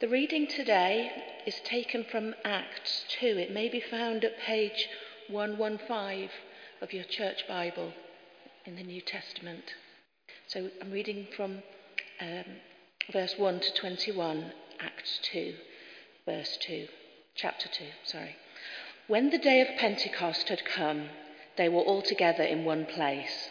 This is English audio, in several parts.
The reading today is taken from Acts 2. It may be found at page 115 of your church Bible in the New Testament. So I'm reading from um, verse 1 to 21, Acts 2, verse 2, chapter 2, sorry. When the day of Pentecost had come, they were all together in one place.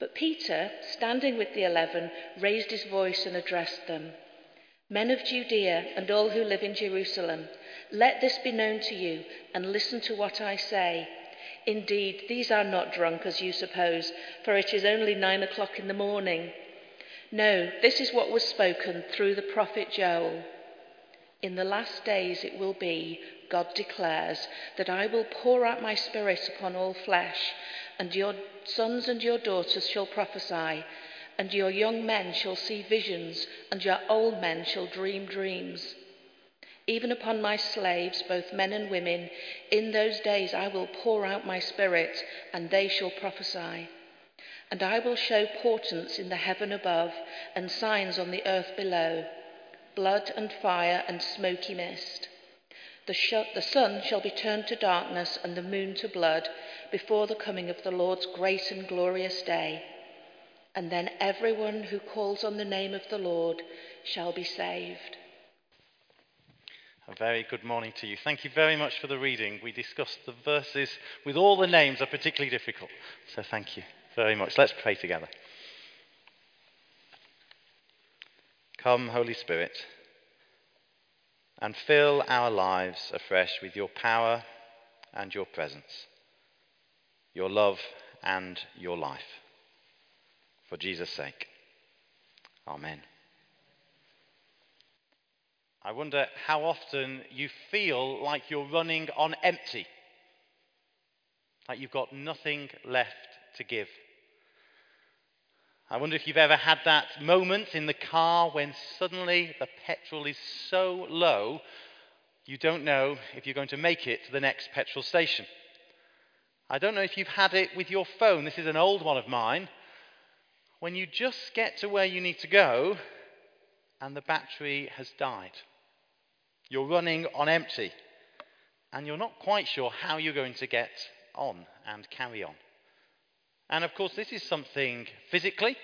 But Peter, standing with the eleven, raised his voice and addressed them Men of Judea and all who live in Jerusalem, let this be known to you, and listen to what I say. Indeed, these are not drunk as you suppose, for it is only nine o'clock in the morning. No, this is what was spoken through the prophet Joel. In the last days it will be, God declares, that I will pour out my spirit upon all flesh and your sons and your daughters shall prophesy, and your young men shall see visions, and your old men shall dream dreams. Even upon my slaves, both men and women, in those days I will pour out my spirit, and they shall prophesy. And I will show portents in the heaven above, and signs on the earth below blood and fire and smoky mist. The, sh- the sun shall be turned to darkness and the moon to blood before the coming of the Lord's great and glorious day. And then everyone who calls on the name of the Lord shall be saved. A very good morning to you. Thank you very much for the reading. We discussed the verses with all the names are particularly difficult. So thank you very much. Let's pray together. Come, Holy Spirit and fill our lives afresh with your power and your presence, your love and your life. For Jesus' sake. Amen. I wonder how often you feel like you're running on empty, like you've got nothing left to give. I wonder if you've ever had that moment in the car when suddenly the petrol is so low you don't know if you're going to make it to the next petrol station. I don't know if you've had it with your phone. This is an old one of mine. When you just get to where you need to go and the battery has died, you're running on empty and you're not quite sure how you're going to get on and carry on. And of course, this is something physically,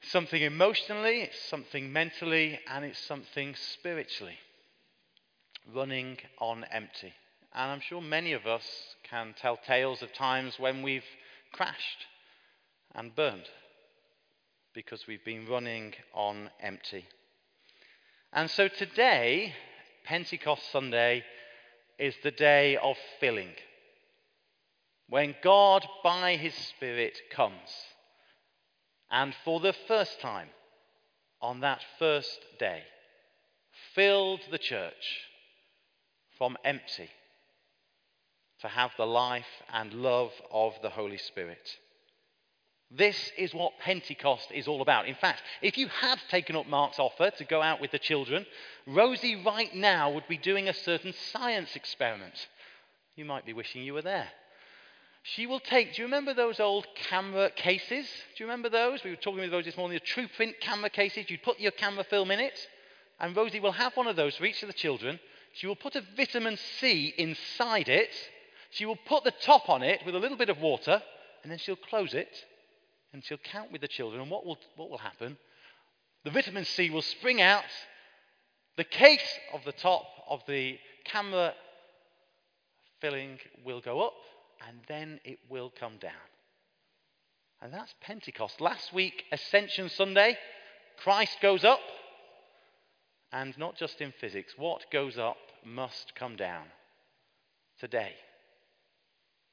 something emotionally, it's something mentally, and it's something spiritually. Running on empty. And I'm sure many of us can tell tales of times when we've crashed and burned because we've been running on empty. And so today, Pentecost Sunday, is the day of filling when God, by His Spirit, comes. And for the first time, on that first day, filled the church from empty to have the life and love of the Holy Spirit. This is what Pentecost is all about. In fact, if you had taken up Mark's offer to go out with the children, Rosie right now would be doing a certain science experiment. You might be wishing you were there. She will take, do you remember those old camera cases? Do you remember those? We were talking about those this morning, the true print camera cases. You'd put your camera film in it, and Rosie will have one of those for each of the children. She will put a vitamin C inside it. She will put the top on it with a little bit of water, and then she'll close it, and she'll count with the children. And what will, what will happen? The vitamin C will spring out. The case of the top of the camera filling will go up, and then it will come down. And that's Pentecost. Last week, Ascension Sunday, Christ goes up. And not just in physics, what goes up must come down. Today,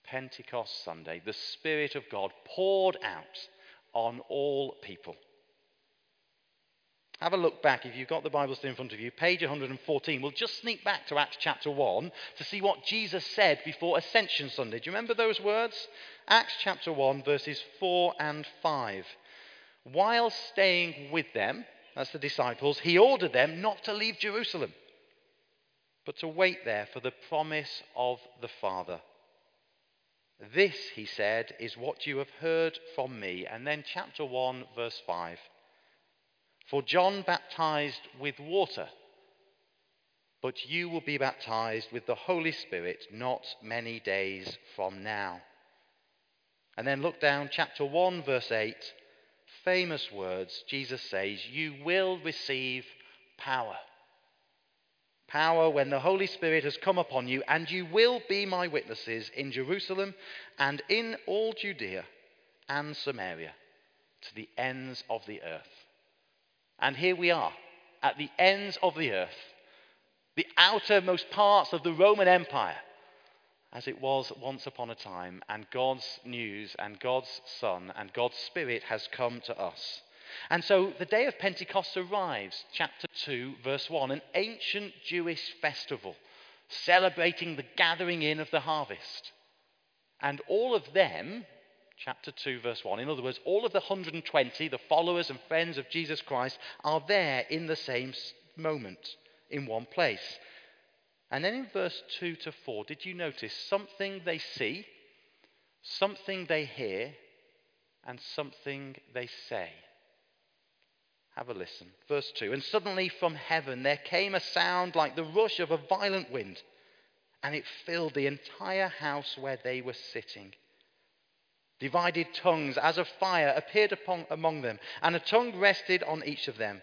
Pentecost Sunday, the Spirit of God poured out on all people. Have a look back if you've got the Bible still in front of you, page 114. We'll just sneak back to Acts chapter 1 to see what Jesus said before Ascension Sunday. Do you remember those words? Acts chapter 1, verses 4 and 5. While staying with them, that's the disciples, he ordered them not to leave Jerusalem, but to wait there for the promise of the Father. This, he said, is what you have heard from me. And then, chapter 1, verse 5. For John baptized with water, but you will be baptized with the Holy Spirit not many days from now. And then look down, chapter 1, verse 8. Famous words. Jesus says, You will receive power. Power when the Holy Spirit has come upon you, and you will be my witnesses in Jerusalem and in all Judea and Samaria to the ends of the earth. And here we are, at the ends of the earth, the outermost parts of the Roman Empire, as it was once upon a time, and God's news and God's Son and God's Spirit has come to us. And so the day of Pentecost arrives, chapter 2, verse 1, an ancient Jewish festival celebrating the gathering in of the harvest. And all of them, chapter 2, verse 1. In other words, all of the 120, the followers and friends of Jesus Christ, are there in the same moment, in one place. And then in verse 2 to 4, did you notice something they see, something they hear, and something they say? Have a listen. Verse 2 And suddenly from heaven there came a sound like the rush of a violent wind, and it filled the entire house where they were sitting. Divided tongues as of fire appeared upon, among them, and a tongue rested on each of them.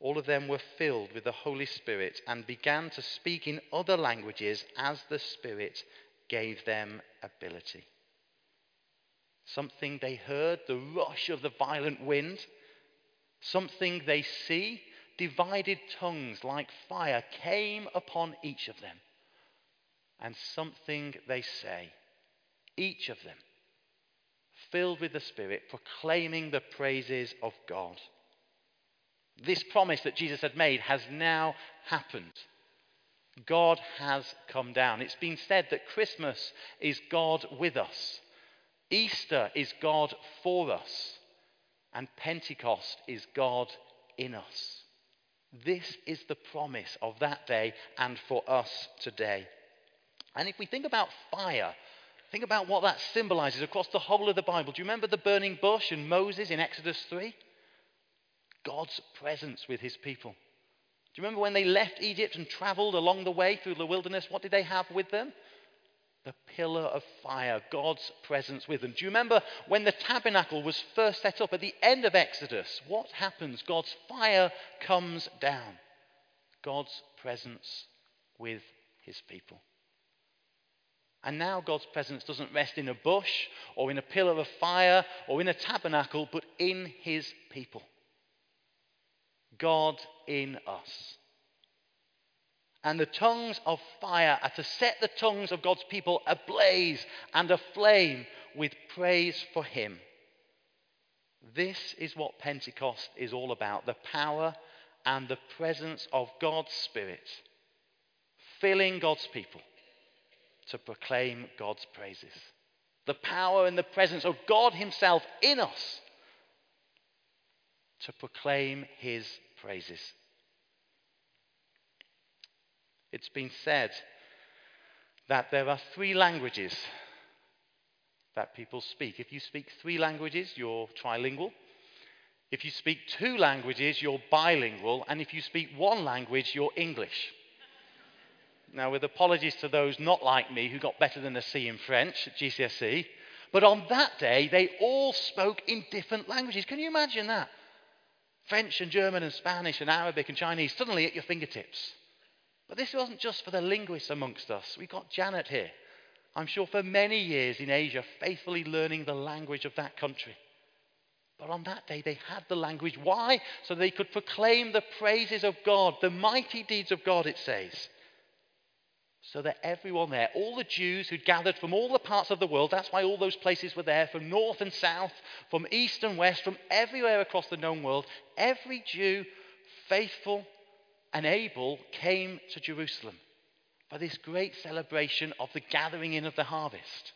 All of them were filled with the Holy Spirit and began to speak in other languages as the Spirit gave them ability. Something they heard, the rush of the violent wind. Something they see, divided tongues like fire came upon each of them. And something they say, each of them filled with the Spirit, proclaiming the praises of God. This promise that Jesus had made has now happened. God has come down. It's been said that Christmas is God with us, Easter is God for us, and Pentecost is God in us. This is the promise of that day and for us today. And if we think about fire, Think about what that symbolizes across the whole of the Bible. Do you remember the burning bush and Moses in Exodus 3? God's presence with his people. Do you remember when they left Egypt and traveled along the way through the wilderness? What did they have with them? The pillar of fire, God's presence with them. Do you remember when the tabernacle was first set up at the end of Exodus? What happens? God's fire comes down. God's presence with his people. And now God's presence doesn't rest in a bush or in a pillar of fire or in a tabernacle, but in his people. God in us. And the tongues of fire are to set the tongues of God's people ablaze and aflame with praise for him. This is what Pentecost is all about the power and the presence of God's Spirit filling God's people to proclaim God's praises. the power and the presence of God Himself in us to proclaim His praises. It's been said that there are three languages that people speak. If you speak three languages, you're trilingual. If you speak two languages, you're bilingual. And if you speak one language, you're English. Now, with apologies to those not like me who got better than a C in French at GCSE, but on that day, they all spoke in different languages. Can you imagine that? French and German and Spanish and Arabic and Chinese suddenly at your fingertips. But this wasn't just for the linguists amongst us. We got Janet here. I'm sure for many years in Asia, faithfully learning the language of that country. But on that day, they had the language. Why? So they could proclaim the praises of God, the mighty deeds of God, it says so that everyone there, all the Jews who'd gathered from all the parts of the world, that's why all those places were there, from north and south, from east and west, from everywhere across the known world, every Jew, faithful and able, came to Jerusalem for this great celebration of the gathering in of the harvest.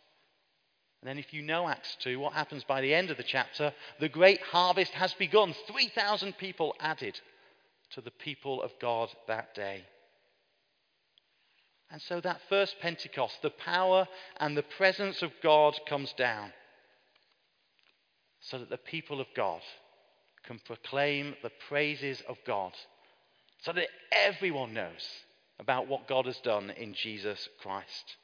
And then, if you know Acts 2, what happens by the end of the chapter? The great harvest has begun. 3,000 people added to the people of God that day. And so that first Pentecost, the power and the presence of God comes down so that the people of God can proclaim the praises of God, so that everyone knows about what God has done in Jesus Christ.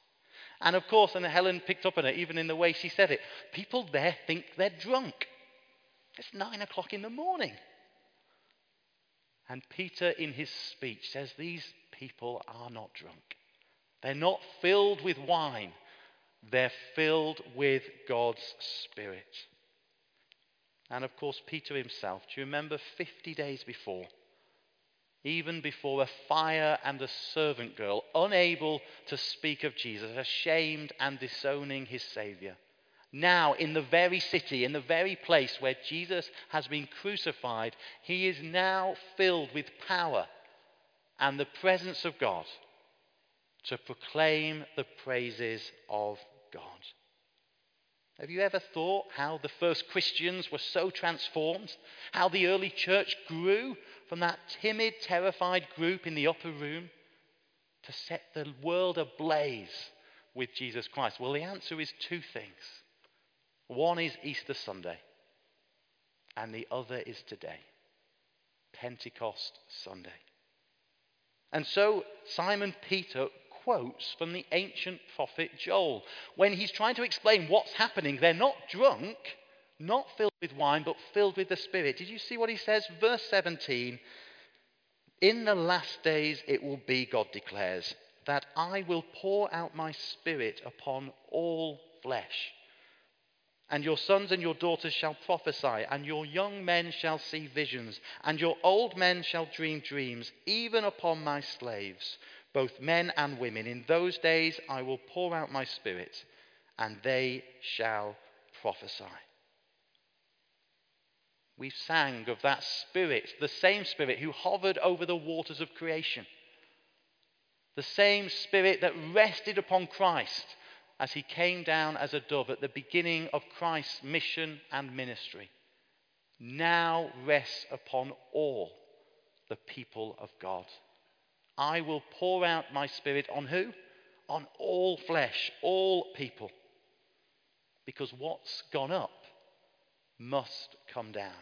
And of course, and Helen picked up on it, even in the way she said it, people there think they're drunk. It's nine o'clock in the morning. And Peter, in his speech, says these people are not drunk. They're not filled with wine, they're filled with God's Spirit. And of course, Peter himself, do you remember 50 days before? Even before a fire and a servant girl, unable to speak of Jesus, ashamed and disowning his Saviour. Now, in the very city, in the very place where Jesus has been crucified, he is now filled with power and the presence of God to proclaim the praises of God. Have you ever thought how the first Christians were so transformed? How the early church grew from that timid, terrified group in the upper room to set the world ablaze with Jesus Christ? Well, the answer is two things. One is Easter Sunday, and the other is today, Pentecost Sunday. And so Simon Peter quotes from the ancient prophet Joel. When he's trying to explain what's happening, they're not drunk, not filled with wine, but filled with the Spirit. Did you see what he says? Verse 17 In the last days it will be, God declares, that I will pour out my Spirit upon all flesh. And your sons and your daughters shall prophesy, and your young men shall see visions, and your old men shall dream dreams, even upon my slaves both men and women. In those days I will pour out my spirit, and they shall prophesy. We sang of that spirit, the same spirit who hovered over the waters of creation, the same spirit that rested upon Christ as he came down as a dove at the beginning of Christ's mission and ministry, now rests upon all the people of God. I will pour out my spirit on who? On all flesh, all people. Because what's gone up must come down.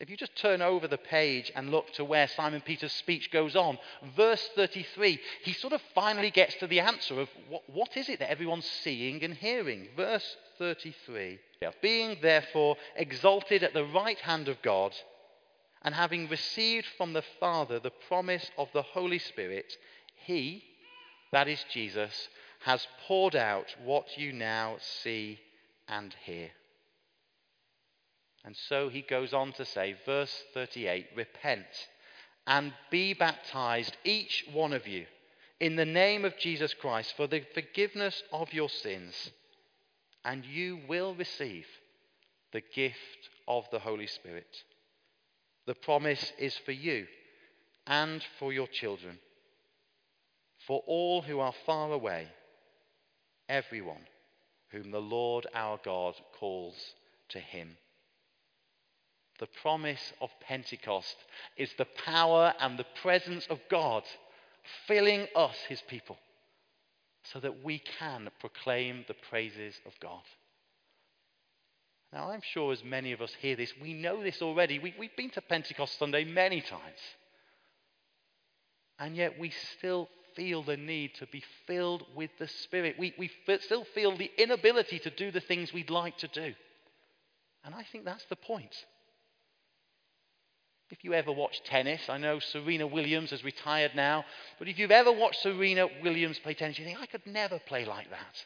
If you just turn over the page and look to where Simon Peter's speech goes on, verse 33, he sort of finally gets to the answer of what, what is it that everyone's seeing and hearing? Verse 33 Being therefore exalted at the right hand of God, and having received from the Father the promise of the Holy Spirit, he, that is Jesus, has poured out what you now see and hear. And so he goes on to say, verse 38 Repent and be baptized, each one of you, in the name of Jesus Christ for the forgiveness of your sins, and you will receive the gift of the Holy Spirit. The promise is for you and for your children, for all who are far away, everyone whom the Lord our God calls to him. The promise of Pentecost is the power and the presence of God filling us, his people, so that we can proclaim the praises of God. Now, I'm sure as many of us hear this, we know this already. We, have been to Pentecost Sunday many times. And yet we still feel the need to be filled with the Spirit. We, we still feel the inability to do the things we'd like to do. And I think that's the point. If you ever watch tennis, I know Serena Williams has retired now, but if you've ever watched Serena Williams play tennis, you think, I could never play like that.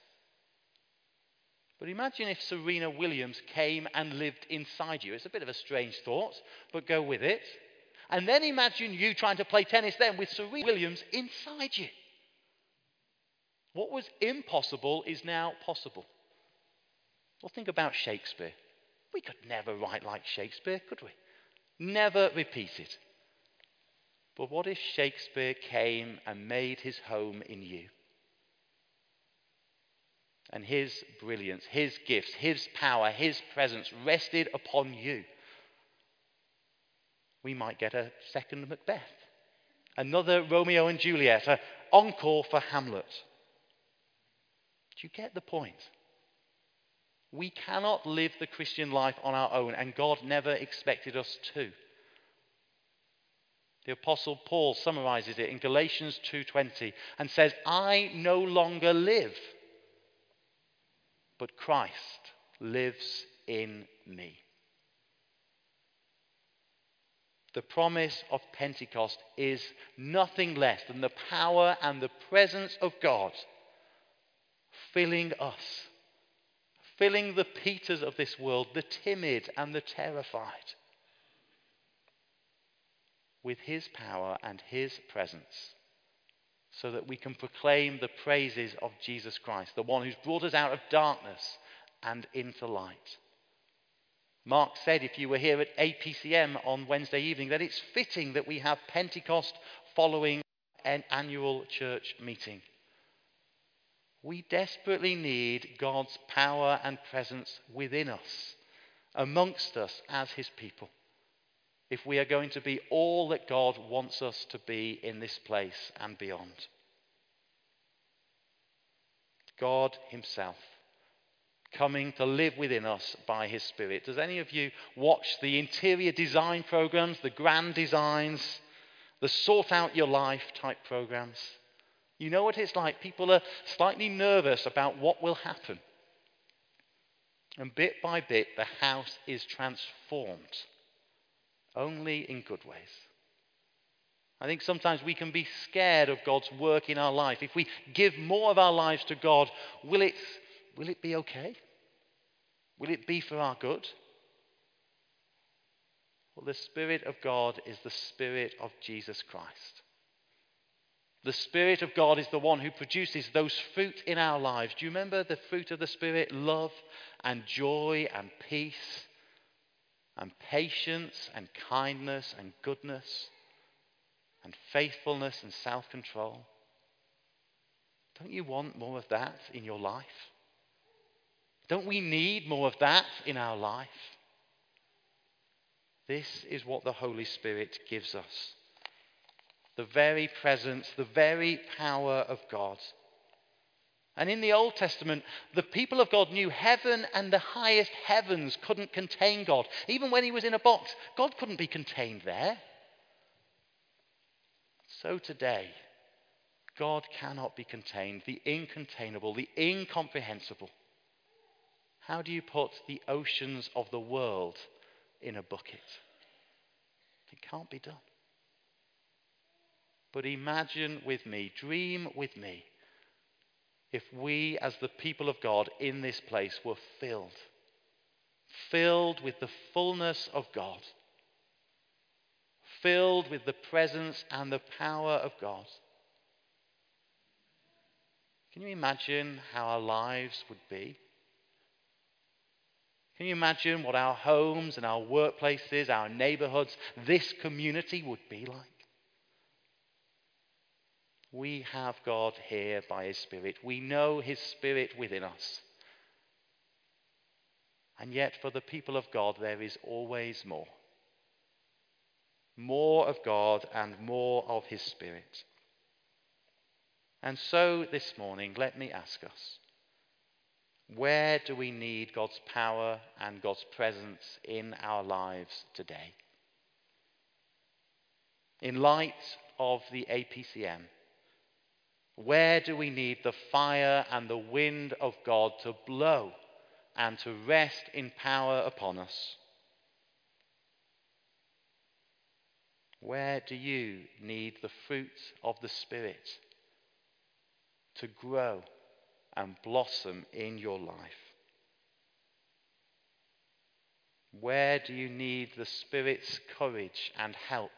But imagine if Serena Williams came and lived inside you. It's a bit of a strange thought, but go with it. And then imagine you trying to play tennis then with Serena Williams inside you. What was impossible is now possible. Well, think about Shakespeare. We could never write like Shakespeare, could we? Never repeat it. But what if Shakespeare came and made his home in you? And his brilliance, his gifts, his power, his presence rested upon you, we might get a second Macbeth, another Romeo and Juliet, an encore for Hamlet. Do you get the point? We cannot live the Christian life on our own, and God never expected us to. The apostle Paul summarizes it in Galatians 2:20 and says, "I no longer live, but Christ lives in me. The promise of Pentecost is nothing less than the power and the presence of God filling us, filling the Peters of this world, the timid and the terrified, with His power and His presence so that we can proclaim the praises of Jesus Christ, the one who's brought us out of darkness and into light. Mark said, if you were here at APCM on Wednesday evening, that it's fitting that we have Pentecost following an annual church meeting. We desperately need God's power and presence within us, amongst us as His people if we are going to be all that God wants us to be in this place and beyond. God Himself coming to live within us by His Spirit. Does any of you watch the interior design programs, the grand designs, the sort out your life type programs? You know what it's like. People are slightly nervous about what will happen. And bit by bit, the house is transformed only in good ways. I think sometimes we can be scared of God's work in our life. If we give more of our lives to God, will it, will it be okay? Will it be for our good? Well, the Spirit of God is the Spirit of Jesus Christ. The Spirit of God is the one who produces those fruit in our lives. Do you remember the fruit of the Spirit? Love and joy and peace and patience and kindness and goodness and faithfulness and self control. Don't you want more of that in your life? Don't we need more of that in our life? This is what the Holy Spirit gives us the very presence, the very power of God. And in the Old Testament, the people of God knew heaven and the highest heavens couldn't contain God. Even when he was in a box, God couldn't be contained there. So today, God cannot be contained, the incontainable, the incomprehensible. How do you put the oceans of the world in a bucket? It can't be done. But imagine with me, dream with me if we, as the people of God in this place, were filled, filled with the fullness of God, filled with the presence and the power of God. Can you imagine how our lives would be? Can you imagine what our homes and our workplaces, our neighborhoods, this community would be like? We have God here by His Spirit. We know His Spirit within us. And yet, for the people of God, there is always more. More of God and more of His Spirit. And so, this morning, let me ask us where do we need God's power and God's presence in our lives today? In light of the APCM, where do we need the fire and the wind of God to blow and to rest in power upon us? Where do you need the fruit of the Spirit to grow and blossom in your life? Where do you need the Spirit's courage and help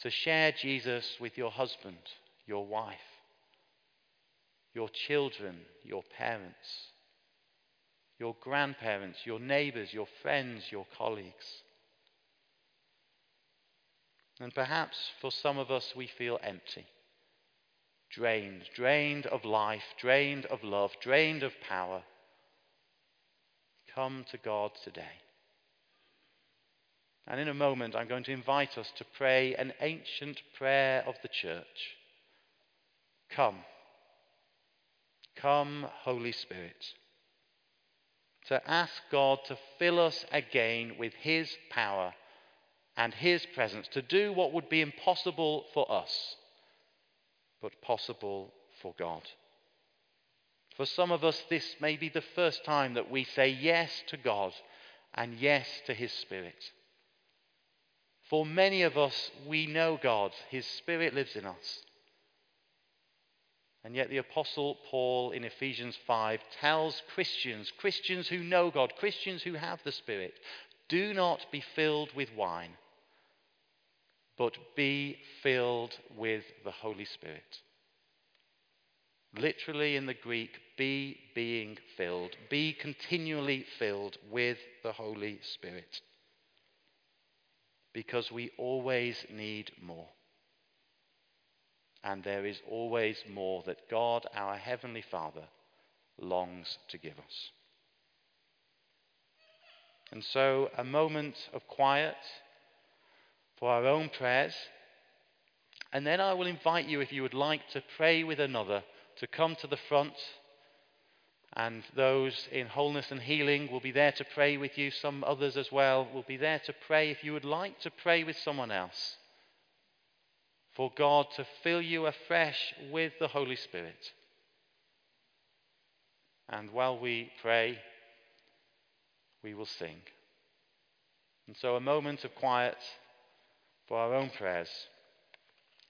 to share Jesus with your husband, your wife, your children, your parents, your grandparents, your neighbors, your friends, your colleagues? And perhaps for some of us, we feel empty drained, drained of life, drained of love, drained of power. Come to God today. And in a moment, I'm going to invite us to pray an ancient prayer of the church. Come. Come, Holy Spirit. To ask God to fill us again with His power and His presence, to do what would be impossible for us but possible for God. For some of us, this may be the first time that we say yes to God and yes to His Spirit. For many of us, we know God, His Spirit lives in us. And yet, the Apostle Paul in Ephesians 5 tells Christians, Christians who know God, Christians who have the Spirit, do not be filled with wine but be filled with the Holy Spirit. Literally in the Greek, be being filled. Be continually filled with the Holy Spirit. Because we always need more. And there is always more that God, our Heavenly Father, longs to give us. And so, a moment of quiet for our own prayers. And then I will invite you, if you would like to pray with another, to come to the front. And those in wholeness and healing will be there to pray with you. Some others as well will be there to pray if you would like to pray with someone else. For God to fill you afresh with the Holy Spirit. And while we pray, we will sing. And so, a moment of quiet for our own prayers.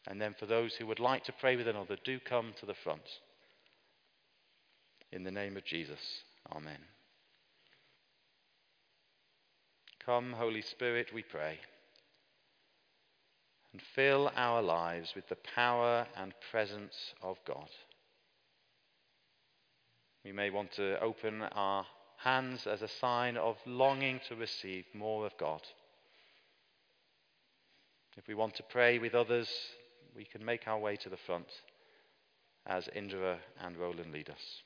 And then for those who would like to pray with another, do come to the front. In the name of Jesus. Amen. Come, Holy Spirit, we pray, and fill our lives with the power and presence of God. We may want to open our hands as a sign of longing to receive more of God. If we want to pray with others, we can make our way to the front as Indra and Roland lead us.